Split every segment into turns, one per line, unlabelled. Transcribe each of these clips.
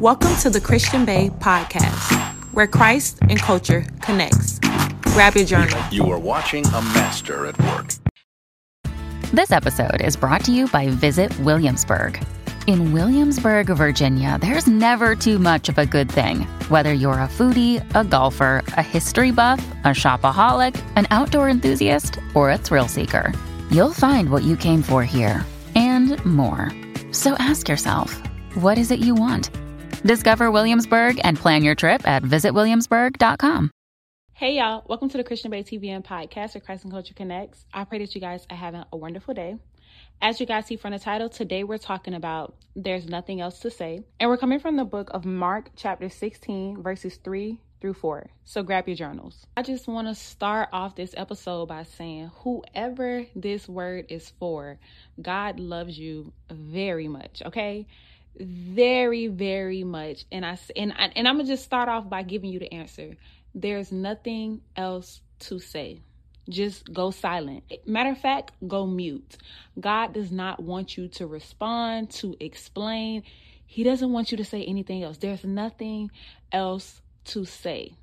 Welcome to the Christian Bae podcast, where Christ and culture connects. Grab your journal.
You are watching a master at work.
This episode is brought to you by Visit Williamsburg. In Williamsburg, Virginia, there's never too much of a good thing. Whether you're a foodie, a golfer, a history buff, a shopaholic, an outdoor enthusiast, or a thrill seeker, you'll find what you came for here and more. So ask yourself, what is it you want? Discover Williamsburg and plan your trip at visitwilliamsburg.com.
Hey, y'all. Welcome to the Christian Bae TVN podcast where Christ and Culture Connects. I pray that you guys are having a wonderful day. As you guys see from the title, today we're talking about There's Nothing Else to Say. And we're coming from the book of Mark, chapter 16, verses 3 through 4. So grab your journals. I just want to start off this episode by saying, whoever this word is for, God loves you very much, okay? Very very much. And i and, I, and i'm gonna just start off by giving you the answer. There's nothing else to say. Just go silent. Matter of fact go mute. God does not want you to respond to explain. He doesn't want you to say anything else. There's nothing else to say.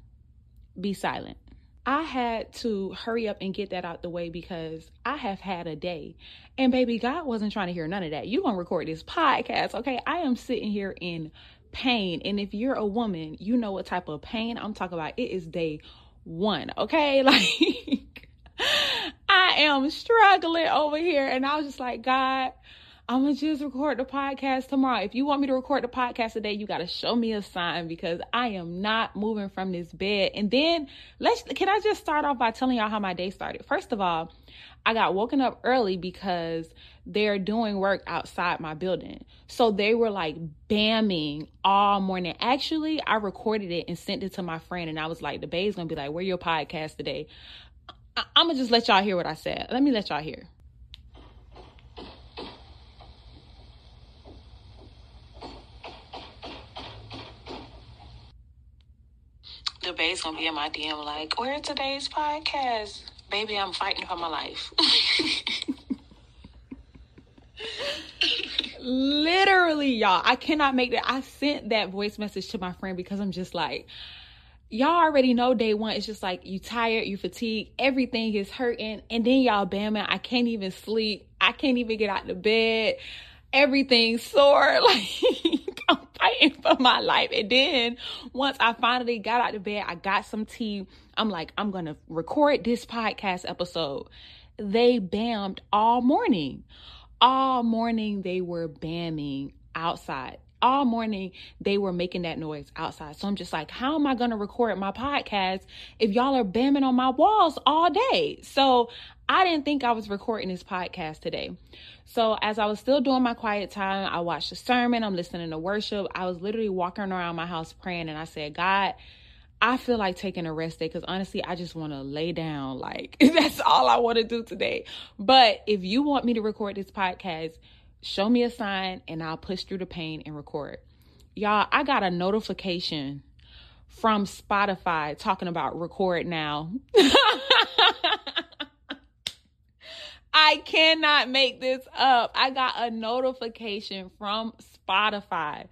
Be silent I had to hurry up and get that out the way because I have had a day. And baby, God wasn't trying to hear none of that. You're going to record this podcast, okay? I am sitting here in pain. And if you're a woman, you know what type of pain I'm talking about. It is day one, okay? Like, I am struggling over here. And I was just like, God, I'm gonna just record the podcast tomorrow. If you want me to record the podcast today, you gotta show me a sign because I am not moving from this bed. And then let's can I just start off by telling y'all how my day started? First of all, I got woken up early because they're doing work outside my building. So they were like bamming all morning. Actually, I recorded it and sent it to my friend, and I was like, the babe's gonna be like, Where your podcast today? I- I'm gonna just let y'all hear what I said. Let me let y'all hear. Babe's gonna be in my DM like, "Where today's podcast? Baby, I'm fighting for my life. Literally, y'all. I cannot make that. I sent that voice message to my friend because I'm just like, y'all already know day one. It's just like you tired, you fatigued, everything is hurting, and then y'all bamming. I can't even sleep. I can't even get out of bed. Everything's sore. Like I'm fighting for my life. And then once I finally got out of bed, I got some tea. I'm like, I'm gonna record this podcast episode. They bammed all morning. All morning they were bamming outside all morning they were making that noise outside. So I'm just like, how am I going to record my podcast if y'all are bamming on my walls all day? So I didn't think I was recording this podcast today. So as I was still doing my quiet time, I watched the sermon, I'm listening to worship. I was literally walking around my house praying and I said, God, I feel like taking a rest day because honestly, I just want to lay down. Like, that's all I want to do today. But if you want me to record this podcast, show me a sign and I'll push through the pain and record. Y'all, I got a notification from Spotify talking about record now. I cannot make this up. I got a notification from Spotify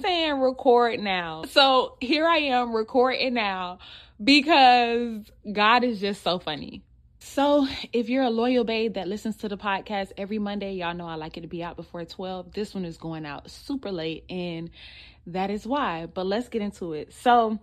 saying record now. So here I am recording now because God is just so funny. So, if you're a loyal babe that listens to the podcast every Monday, y'all know I like it to be out before 12. This one is going out super late, and that is why. But let's get into it. So,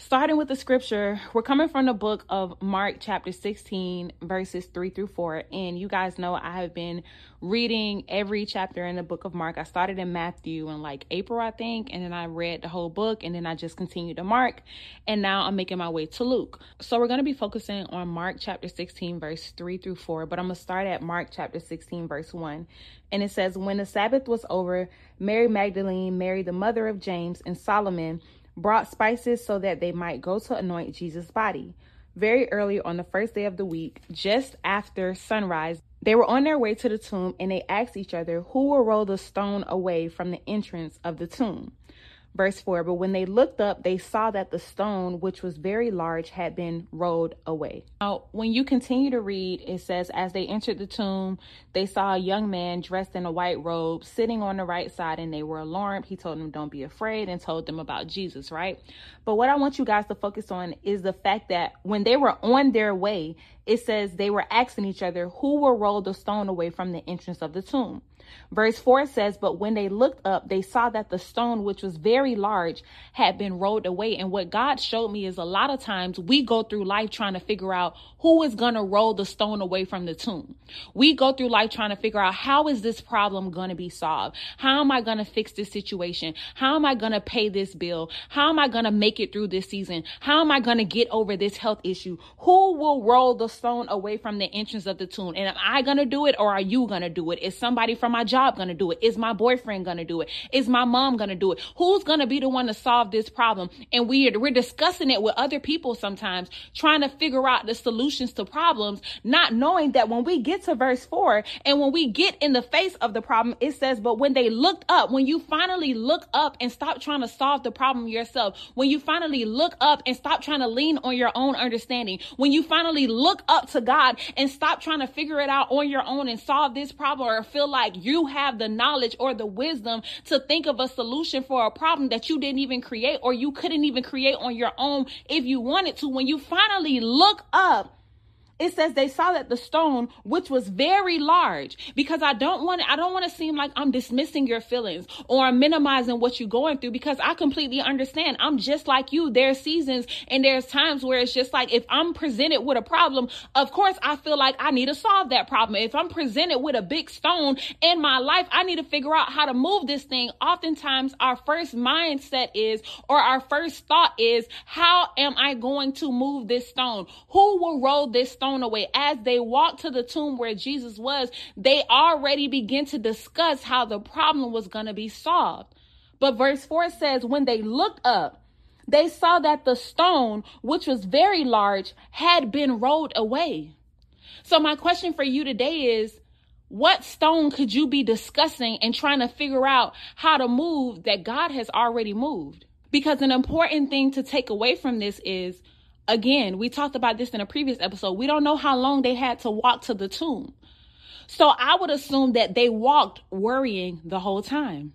starting with the scripture, we're coming from the book of Mark, chapter 16, verses 3 through 4. And you guys know I have been reading every chapter in the book of Mark. I started in Matthew in like April, I think, and then I read the whole book, and then I just continued to Mark, and now I'm making my way to Luke. So we're going to be focusing on Mark chapter 16, verse 3 through 4, but I'm going to start at Mark chapter 16, verse 1. And it says, When the Sabbath was over, Mary Magdalene, Mary the mother of James, and Salome brought spices so that they might go to anoint Jesus' body. Very early on the first day of the week, just after sunrise, they were on their way to the tomb and they asked each other who will roll the stone away from the entrance of the tomb. Verse 4 But when they looked up, they saw that the stone, which was very large, had been rolled away. Now, when you continue to read, it says, As they entered the tomb, they saw a young man dressed in a white robe sitting on the right side, and they were alarmed. He told them, Don't be afraid, and told them about Jesus, right? But what I want you guys to focus on is the fact that when they were on their way, it says they were asking each other who will roll the stone away from the entrance of the tomb. Verse 4 says, But when they looked up, they saw that the stone, which was very large, had been rolled away. And what God showed me is a lot of times we go through life trying to figure out who is going to roll the stone away from the tomb. We go through life trying to figure out how is this problem going to be solved? How am I going to fix this situation? How am I going to pay this bill? How am I going to make it through this season? How am I going to get over this health issue? Who will roll the stone away from the entrance of the tomb? And am I going to do it or are you going to do it? Is somebody from my job going to do it? Is my boyfriend going to do it? Is my mom going to do it? Who's going to be the one to solve this problem? And we are, we're discussing it with other people sometimes, trying to figure out the solutions to problems, not knowing that when we get to verse four and when we get in the face of the problem, it says, but when they looked up, when you finally look up and stop trying to solve the problem yourself, when you finally look up and stop trying to lean on your own understanding, when you finally look up to God and stop trying to figure it out on your own and solve this problem or feel like you have the knowledge or the wisdom to think of a solution for a problem that you didn't even create or you couldn't even create on your own if you wanted to. When you finally look up it says they saw that the stone which was very large because i don't want i don't want to seem like i'm dismissing your feelings or I'm minimizing what you're going through because i completely understand. I'm just like you. There's seasons and there's times where it's just like if i'm presented with a problem of course i feel like i need to solve that problem. If i'm presented with a big stone in my life i need to figure out how to move this thing. Oftentimes our first mindset is or our first thought is how am i going to move this stone? Who will roll this stone thrown away. As they walked to the tomb where Jesus was, they already begin to discuss how the problem was going to be solved. But verse 4 says, when they looked up, they saw that the stone, which was very large, had been rolled away. So, my question for you today is what stone could you be discussing and trying to figure out how to move that God has already moved? Because an important thing to take away from this is Again, we talked about this in a previous episode. We don't know how long they had to walk to the tomb. So I would assume that they walked worrying the whole time.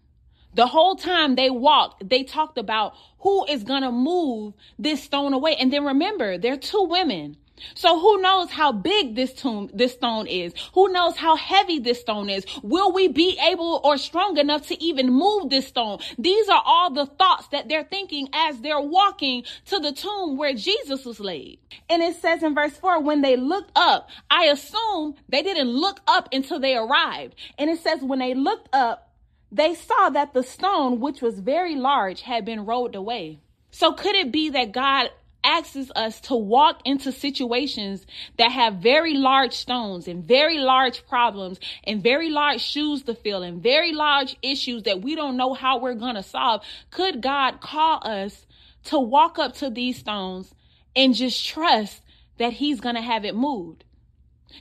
The whole time they walked, they talked about who is going to move this stone away. And then remember, they're two women. So who knows how big this tomb, this stone is? Who knows how heavy this stone is? Will we be able or strong enough to even move this stone? These are all the thoughts that they're thinking as they're walking to the tomb where Jesus was laid. And it says in verse four, when they looked up, I assume they didn't look up until they arrived. And it says when they looked up, they saw that the stone, which was very large, had been rolled away. So could it be that God asks us to walk into situations that have very large stones and very large problems and very large shoes to fill and very large issues that we don't know how we're going to solve. Could God call us to walk up to these stones and just trust that He's going to have it moved?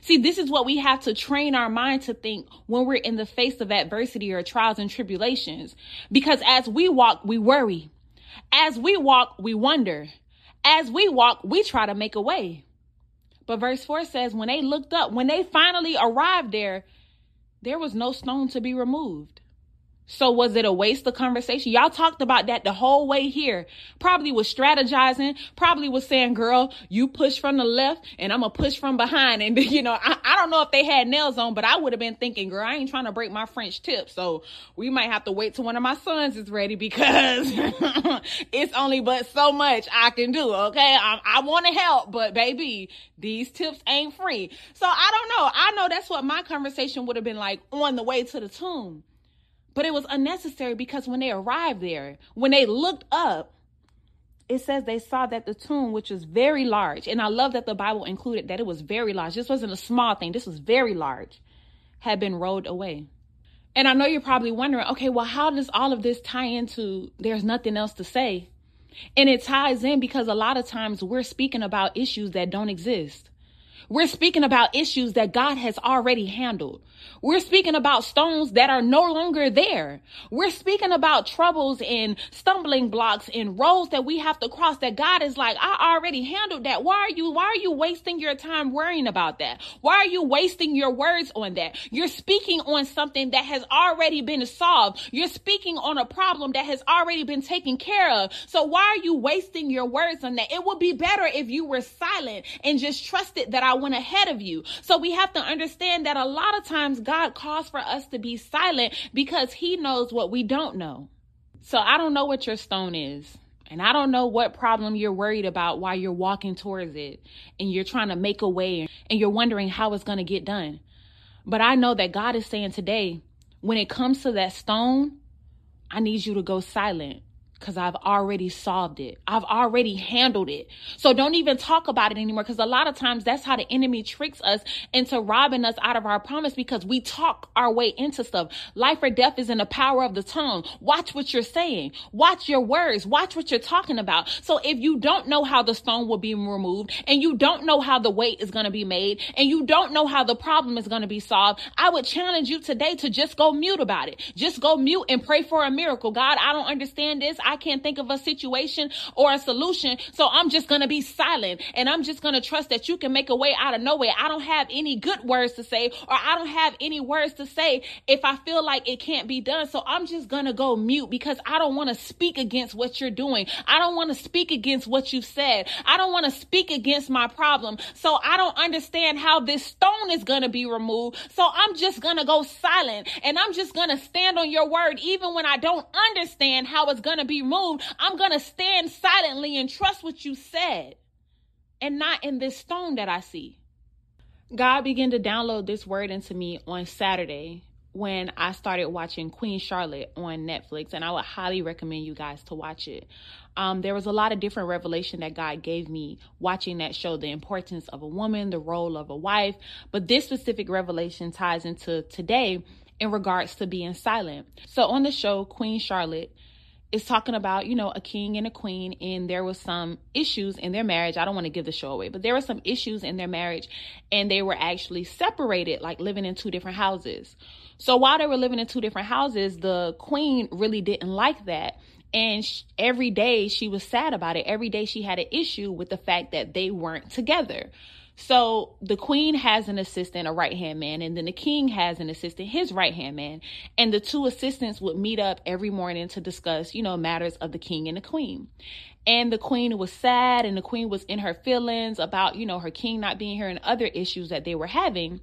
See, this is what we have to train our mind to think when we're in the face of adversity or trials and tribulations. Because as we walk, we worry. As we walk, we wonder. As we walk, we try to make a way. But verse 4 says, when they looked up, when they finally arrived there, there was no stone to be removed. So was it a waste of conversation? Y'all talked about that the whole way here. Probably was strategizing, probably was saying, girl, you push from the left and I'm gonna push from behind. And you know, I, I don't know if they had nails on, but I would have been thinking, girl, I ain't trying to break my French tip. So we might have to wait till one of my sons is ready because it's only but so much I can do. Okay. I, I want to help, but baby, these tips ain't free. So I don't know. I know that's what my conversation would have been like on the way to the tomb. But it was unnecessary because when they arrived there, when they looked up, it says they saw that the tomb, which was very large, and I love that the Bible included that it was very large. This wasn't a small thing, this was very large, had been rolled away. And I know you're probably wondering, okay, well, how does all of this tie into there's nothing else to say? And it ties in because a lot of times we're speaking about issues that don't exist. We're speaking about issues that God has already handled. We're speaking about stones that are no longer there. We're speaking about troubles and stumbling blocks and roads that we have to cross that God is like, I already handled that. Why are you, why are you wasting your time worrying about that? Why are you wasting your words on that? You're speaking on something that has already been solved. You're speaking on a problem that has already been taken care of. So why are you wasting your words on that? It would be better if you were silent and just trusted that I went ahead of you. So we have to understand that a lot of times God God calls for us to be silent because he knows what we don't know. So I don't know what your stone is. And I don't know what problem you're worried about while you're walking towards it and you're trying to make a way and you're wondering how it's going to get done. But I know that God is saying today, when it comes to that stone, I need you to go silent because I've already solved it. I've already handled it. So don't even talk about it anymore because a lot of times that's how the enemy tricks us into robbing us out of our promise because we talk our way into stuff. Life or death is in the power of the tongue. Watch what you're saying. Watch your words. Watch what you're talking about. So if you don't know how the stone will be removed and you don't know how the weight is going to be made and you don't know how the problem is going to be solved, I would challenge you today to just go mute about it. Just go mute and pray for a miracle. God, I don't understand this. I I can't think of a situation or a solution. So I'm just going to be silent and I'm just going to trust that you can make a way out of nowhere. I don't have any good words to say or I don't have any words to say if I feel like it can't be done. So I'm just going to go mute because I don't want to speak against what you're doing. I don't want to speak against what you've said. I don't want to speak against my problem. So I don't understand how this stone is going to be removed. So I'm just going to go silent and I'm just going to stand on your word even when I don't understand how it's going to be moved, I'm going to stand silently and trust what you said and not in this stone that I see. God began to download this word into me on Saturday when I started watching Queen Charlotte on Netflix, and I would highly recommend you guys to watch it. Um, there was a lot of different revelation that God gave me watching that show, the importance of a woman, the role of a wife, but this specific revelation ties into today in regards to being silent. So on the show, Queen Charlotte, is talking about, you know, a king and a queen, and there was some issues in their marriage. I don't want to give the show away, but there were some issues in their marriage, and they were actually separated, like living in two different houses. So while they were living in two different houses, the queen really didn't like that. And she, every day she was sad about it. Every day she had an issue with the fact that they weren't together. So the queen has an assistant, a right hand man, and then the king has an assistant, his right hand man. And the two assistants would meet up every morning to discuss, you know, matters of the king and the queen. And the queen was sad and the queen was in her feelings about, you know, her king not being here and other issues that they were having.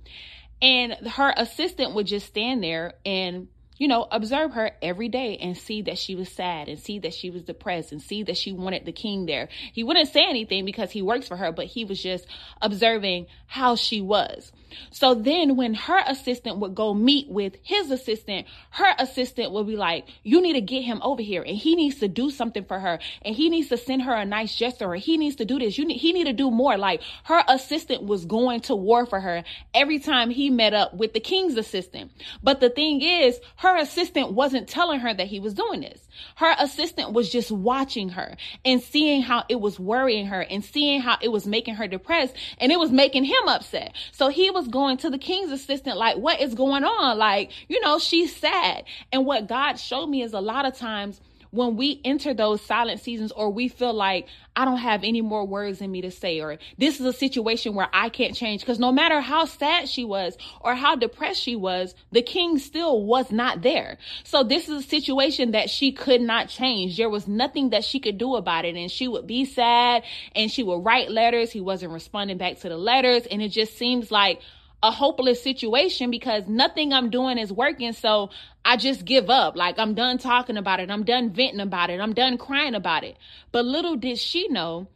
And her assistant would just stand there and you know, observe her every day and see that she was sad and see that she was depressed and see that she wanted the king there. He wouldn't say anything because he works for her, but he was just observing how she was. So then when her assistant would go meet with his assistant, her assistant would be like, you need to get him over here and he needs to do something for her and he needs to send her a nice gesture or he needs to do this. You need, he need to do more. Like her assistant was going to war for her every time he met up with the king's assistant. But the thing is, her assistant wasn't telling her that he was doing this. Her assistant was just watching her and seeing how it was worrying her and seeing how it was making her depressed and it was making him upset. So he was going to the king's assistant like, what is going on? Like, you know, she's sad. And what God showed me is a lot of times when we enter those silent seasons or we feel like I don't have any more words in me to say, or this is a situation where I can't change. Because no matter how sad she was or how depressed she was, the king still was not there. So this is a situation that she could not change. There was nothing that she could do about it. And she would be sad and she would write letters. He wasn't responding back to the letters. And it just seems like, a hopeless situation because nothing I'm doing is working. So I just give up. Like I'm done talking about it. I'm done venting about it. I'm done crying about it. But little did she know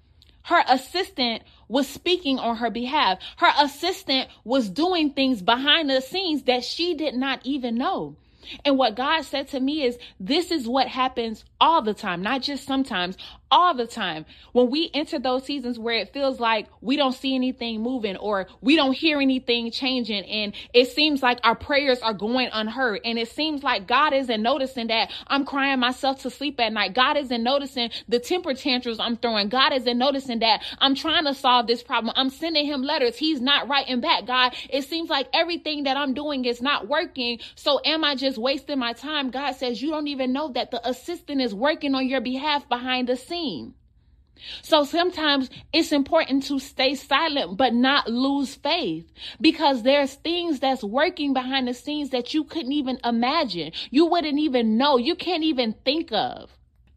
her assistant was speaking on her behalf. Her assistant was doing things behind the scenes that she did not even know. And what God said to me is, this is what happens all the time, not just sometimes, all the time. When we enter those seasons where it feels like we don't see anything moving or we don't hear anything changing and it seems like our prayers are going unheard and it seems like God isn't noticing that I'm crying myself to sleep at night. God isn't noticing the temper tantrums I'm throwing. God isn't noticing that I'm trying to solve this problem. I'm sending him letters. He's not writing back. God, it seems like everything that I'm doing is not working. So am I just wasting my time? God says you don't even know that the assistant is working on your behalf behind the scene. So sometimes it's important to stay silent, but not lose faith because there's things that's working behind the scenes that you couldn't even imagine. You wouldn't even know. You can't even think of.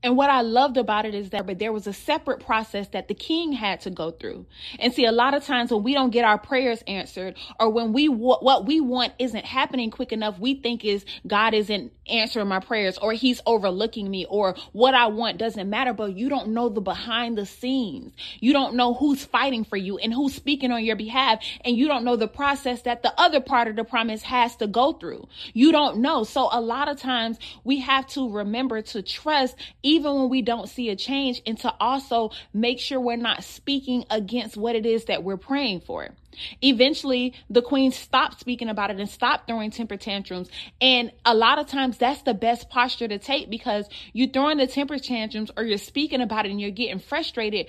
And what I loved about it is that but there was a separate process that the king had to go through. And see, a lot of times when we don't get our prayers answered or when we what we want isn't happening quick enough, we think is God isn't answering my prayers or he's overlooking me or what I want doesn't matter, but you don't know the behind the scenes. You don't know who's fighting for you and who's speaking on your behalf and you don't know the process that the other part of the promise has to go through. You don't know. So a lot of times we have to remember to trust even when we don't see a change, and to also make sure we're not speaking against what it is that we're praying for. Eventually, the queen stopped speaking about it and stopped throwing temper tantrums. And a lot of times, that's the best posture to take because you're throwing the temper tantrums or you're speaking about it and you're getting frustrated,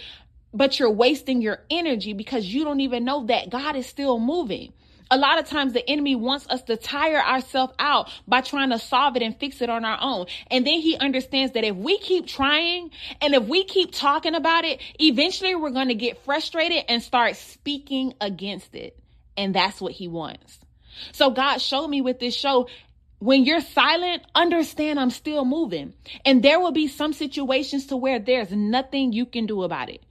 but you're wasting your energy because you don't even know that God is still moving a lot of times the enemy wants us to tire ourselves out by trying to solve it and fix it on our own. And then he understands that if we keep trying and if we keep talking about it, eventually we're going to get frustrated and start speaking against it. And that's what he wants. So God showed me with this show, when you're silent, understand I'm still moving. And there will be some situations to where there's nothing you can do about it.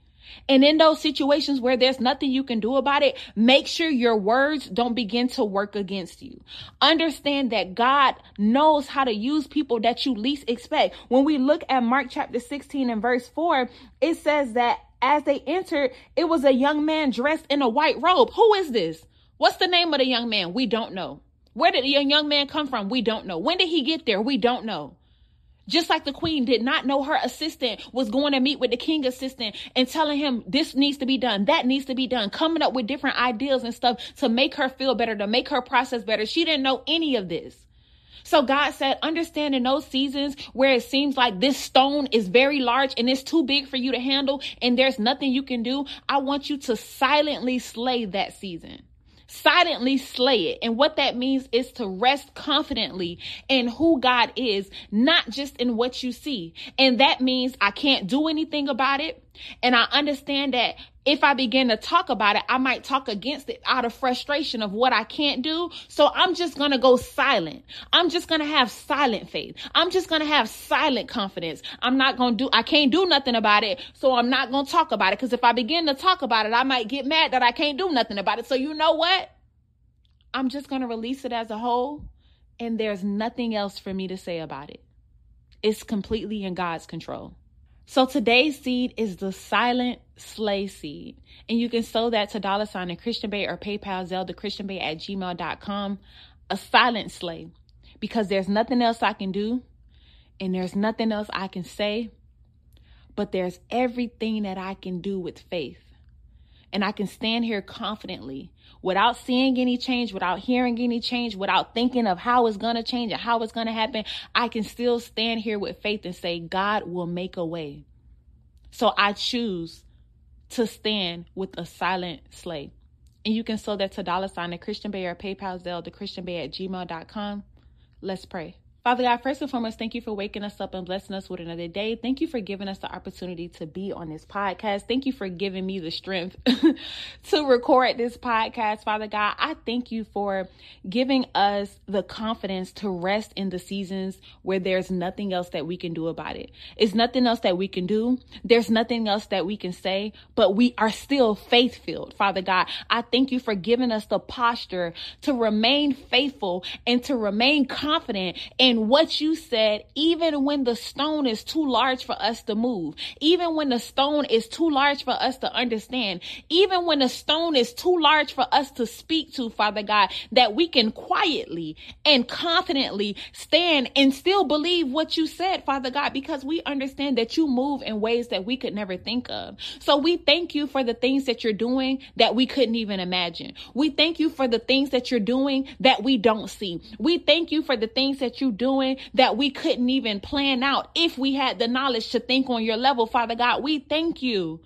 And in those situations where there's nothing you can do about it, make sure your words don't begin to work against you. Understand that God knows how to use people that you least expect. When we look at Mark chapter 16 and verse 4, it says that as they entered, it was a young man dressed in a white robe. Who is this? What's the name of the young man? We don't know. Where did the young man come from? We don't know. When did he get there? We don't know. Just like the queen did not know her assistant was going to meet with the king assistant and telling him this needs to be done, that needs to be done, coming up with different ideas and stuff to make her feel better, to make her process better. She didn't know any of this. So God said, understanding those seasons where it seems like this stone is very large and it's too big for you to handle and there's nothing you can do, I want you to silently slay that season silently slay it. And what that means is to rest confidently in who God is, not just in what you see. And that means I can't do anything about it. And I understand that if I begin to talk about it, I might talk against it out of frustration of what I can't do. So I'm just going to go silent. I'm just going to have silent faith. I'm just going to have silent confidence. I'm not going to do, I can't do nothing about it. So I'm not going to talk about it. Cause if I begin to talk about it, I might get mad that I can't do nothing about it. So you know what? I'm just going to release it as a whole. And there's nothing else for me to say about it. It's completely in God's control. So today's seed is the silent slay seed. And you can sow that to dollar sign in Christian Bae or PayPal Zelle to Christian Bae at gmail.com. A silent slay. Because there's nothing else I can do and there's nothing else I can say, but there's everything that I can do with faith. And I can stand here confidently without seeing any change, without hearing any change, without thinking of how it's going to change and how it's going to happen. I can still stand here with faith and say, God will make a way. So I choose to stand with a silent slay. And you can sow that to dollar sign at Christian Bae or PayPal Zelle to Christian Bae at gmail.com. Let's pray. Father God, first and foremost, thank you for waking us up and blessing us with another day. Thank you for giving us the opportunity to be on this podcast. Thank you for giving me the strength to record this podcast, Father God. I thank you for giving us the confidence to rest in the seasons where there's nothing else that we can do about it. It's nothing else that we can do. There's nothing else that we can say, but we are still faith filled, Father God. I thank you for giving us the posture to remain faithful and to remain confident in in what you said, even when the stone is too large for us to move, even when the stone is too large for us to understand, even when the stone is too large for us to speak to, Father God, that we can quietly and confidently stand and still believe what you said, Father God, because we understand that you move in ways that we could never think of. So we thank you for the things that you're doing that we couldn't even imagine. We thank you for the things that you're doing that we don't see. We thank you for the things that you're doing that we couldn't even plan out if we had the knowledge to think on your level, Father God. We thank you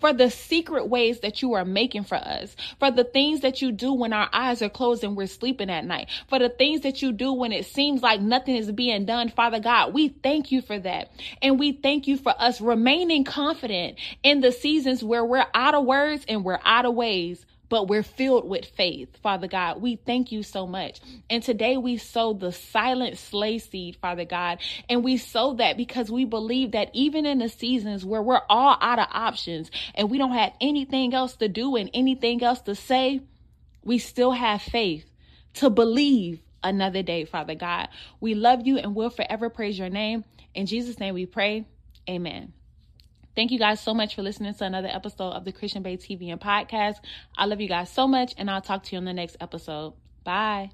for the secret ways that you are making for us, for the things that you do when our eyes are closed and we're sleeping at night, for the things that you do when it seems like nothing is being done, Father God. We thank you for that. And we thank you for us remaining confident in the seasons where we're out of words and we're out of ways but we're filled with faith, Father God. We thank you so much. And today we sow the silent slay seed, Father God. And we sow that because we believe that even in the seasons where we're all out of options and we don't have anything else to do and anything else to say, we still have faith to believe another day, Father God. We love you and will forever praise your name. In Jesus' name we pray. Amen. Thank you guys so much for listening to another episode of the Christian Bae TV and podcast. I love you guys so much, and I'll talk to you on the next episode. Bye.